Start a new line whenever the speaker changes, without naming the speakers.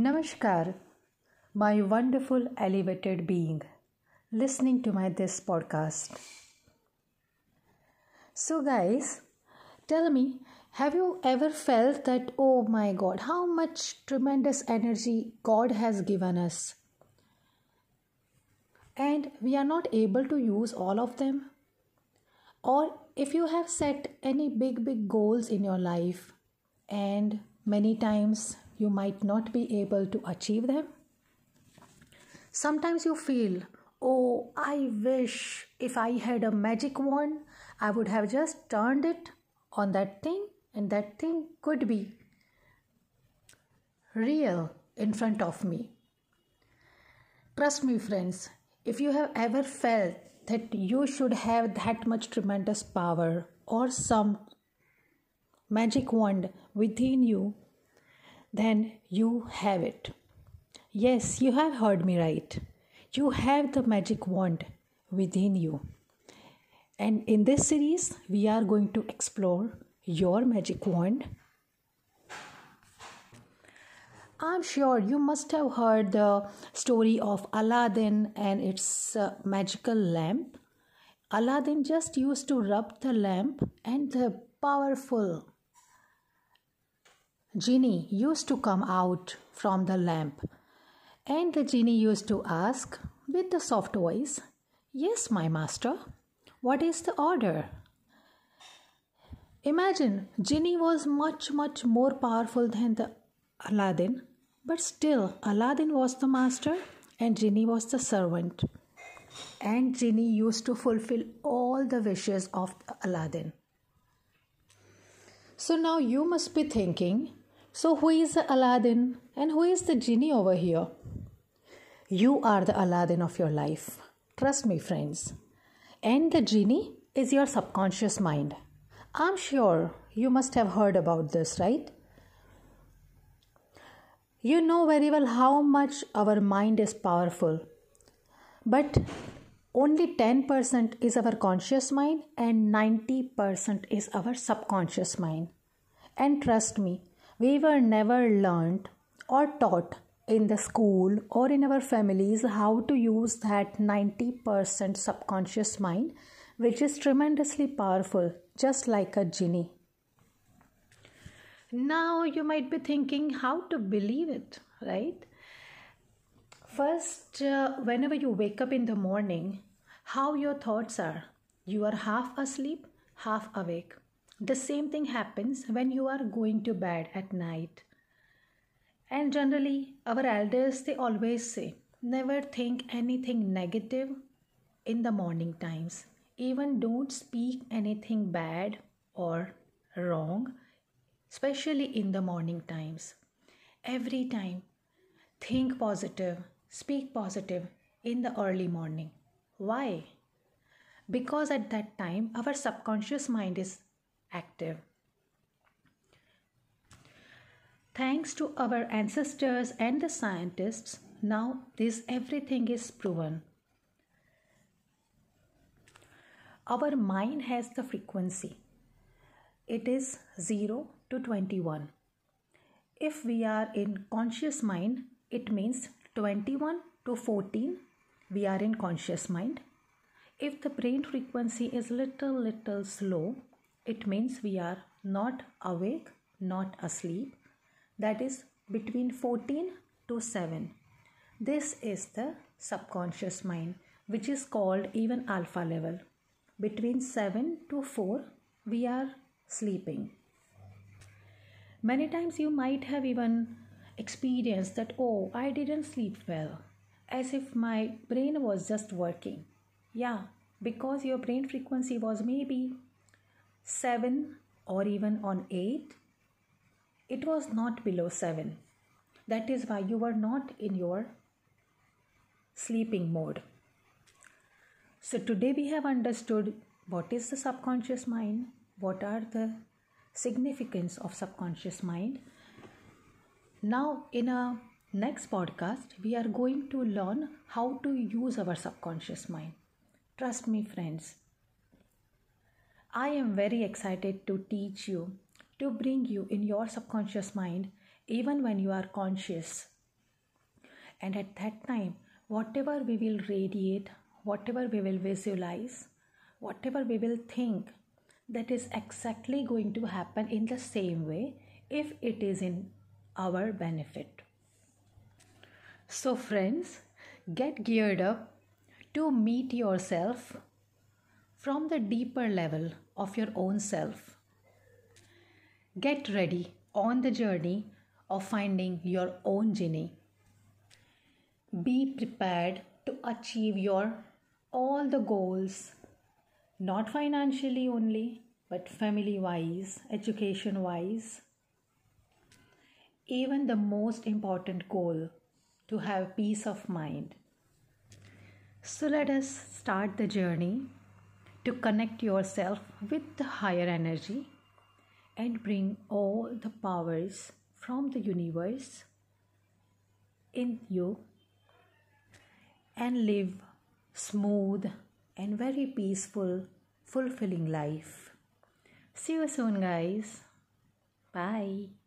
Namaskar, my wonderful elevated being, listening to my this podcast. So, guys, tell me, have you ever felt that, oh my God, how much tremendous energy God has given us? And we are not able to use all of them? Or if you have set any big, big goals in your life and many times you might not be able to achieve them. Sometimes you feel, oh, I wish if I had a magic wand, I would have just turned it on that thing, and that thing could be real in front of me. Trust me, friends, if you have ever felt that you should have that much tremendous power or some magic wand within you then you have it. Yes, you have heard me right. You have the magic wand within you. And in this series, we are going to explore your magic wand. I'm sure you must have heard the story of Aladdin and its uh, magical lamp. Aladdin just used to rub the lamp, and the powerful genie used to come out from the lamp, and the genie used to ask with the soft voice, Yes, my master, what is the order? Imagine, genie was much, much more powerful than the Aladdin, but still, Aladdin was the master and genie was the servant. And genie used to fulfill all the wishes of Aladdin. So now you must be thinking so, who is the Aladdin and who is the genie over here? You are the Aladdin of your life. Trust me, friends. And the genie is your subconscious mind. I'm sure you must have heard about this, right? You know very well how much our mind is powerful. But only 10% is our conscious mind and 90% is our subconscious mind. And trust me, we were never learned or taught in the school or in our families how to use that 90% subconscious mind, which is tremendously powerful, just like a genie. Now you might be thinking how to believe it, right? First, uh, whenever you wake up in the morning, how your thoughts are. You are half asleep, half awake. The same thing happens when you are going to bed at night. And generally, our elders they always say, never think anything negative in the morning times. Even don't speak anything bad or wrong, especially in the morning times. Every time, think positive, speak positive in the early morning. Why? Because at that time, our subconscious mind is active. Thanks to our ancestors and the scientists, now this everything is proven. Our mind has the frequency. It is 0 to 21. If we are in conscious mind, it means 21 to 14 we are in conscious mind. If the brain frequency is little little slow, it means we are not awake, not asleep. That is between 14 to 7. This is the subconscious mind, which is called even alpha level. Between 7 to 4, we are sleeping. Many times you might have even experienced that, oh, I didn't sleep well, as if my brain was just working. Yeah, because your brain frequency was maybe 7 or even on 8, it was not below 7. That is why you were not in your sleeping mode. So, today we have understood what is the subconscious mind, what are the significance of subconscious mind. Now, in a next podcast, we are going to learn how to use our subconscious mind. Trust me, friends, I am very excited to teach you, to bring you in your subconscious mind, even when you are conscious, And at that time, whatever we will radiate, whatever we will visualize, whatever we will think, that is exactly going to happen in the same way if it is in our benefit. So, friends, get geared up to meet yourself from the deeper level of your own self. Get ready on the journey of finding your own genie. Be prepared to achieve your all the goals, not financially only, but family wise, education wise. Even the most important goal to have peace of mind. So let us start the journey to connect yourself with the higher energy and bring all the powers from the universe in you and live smooth and very peaceful, fulfilling life. See you soon, guys. Bye.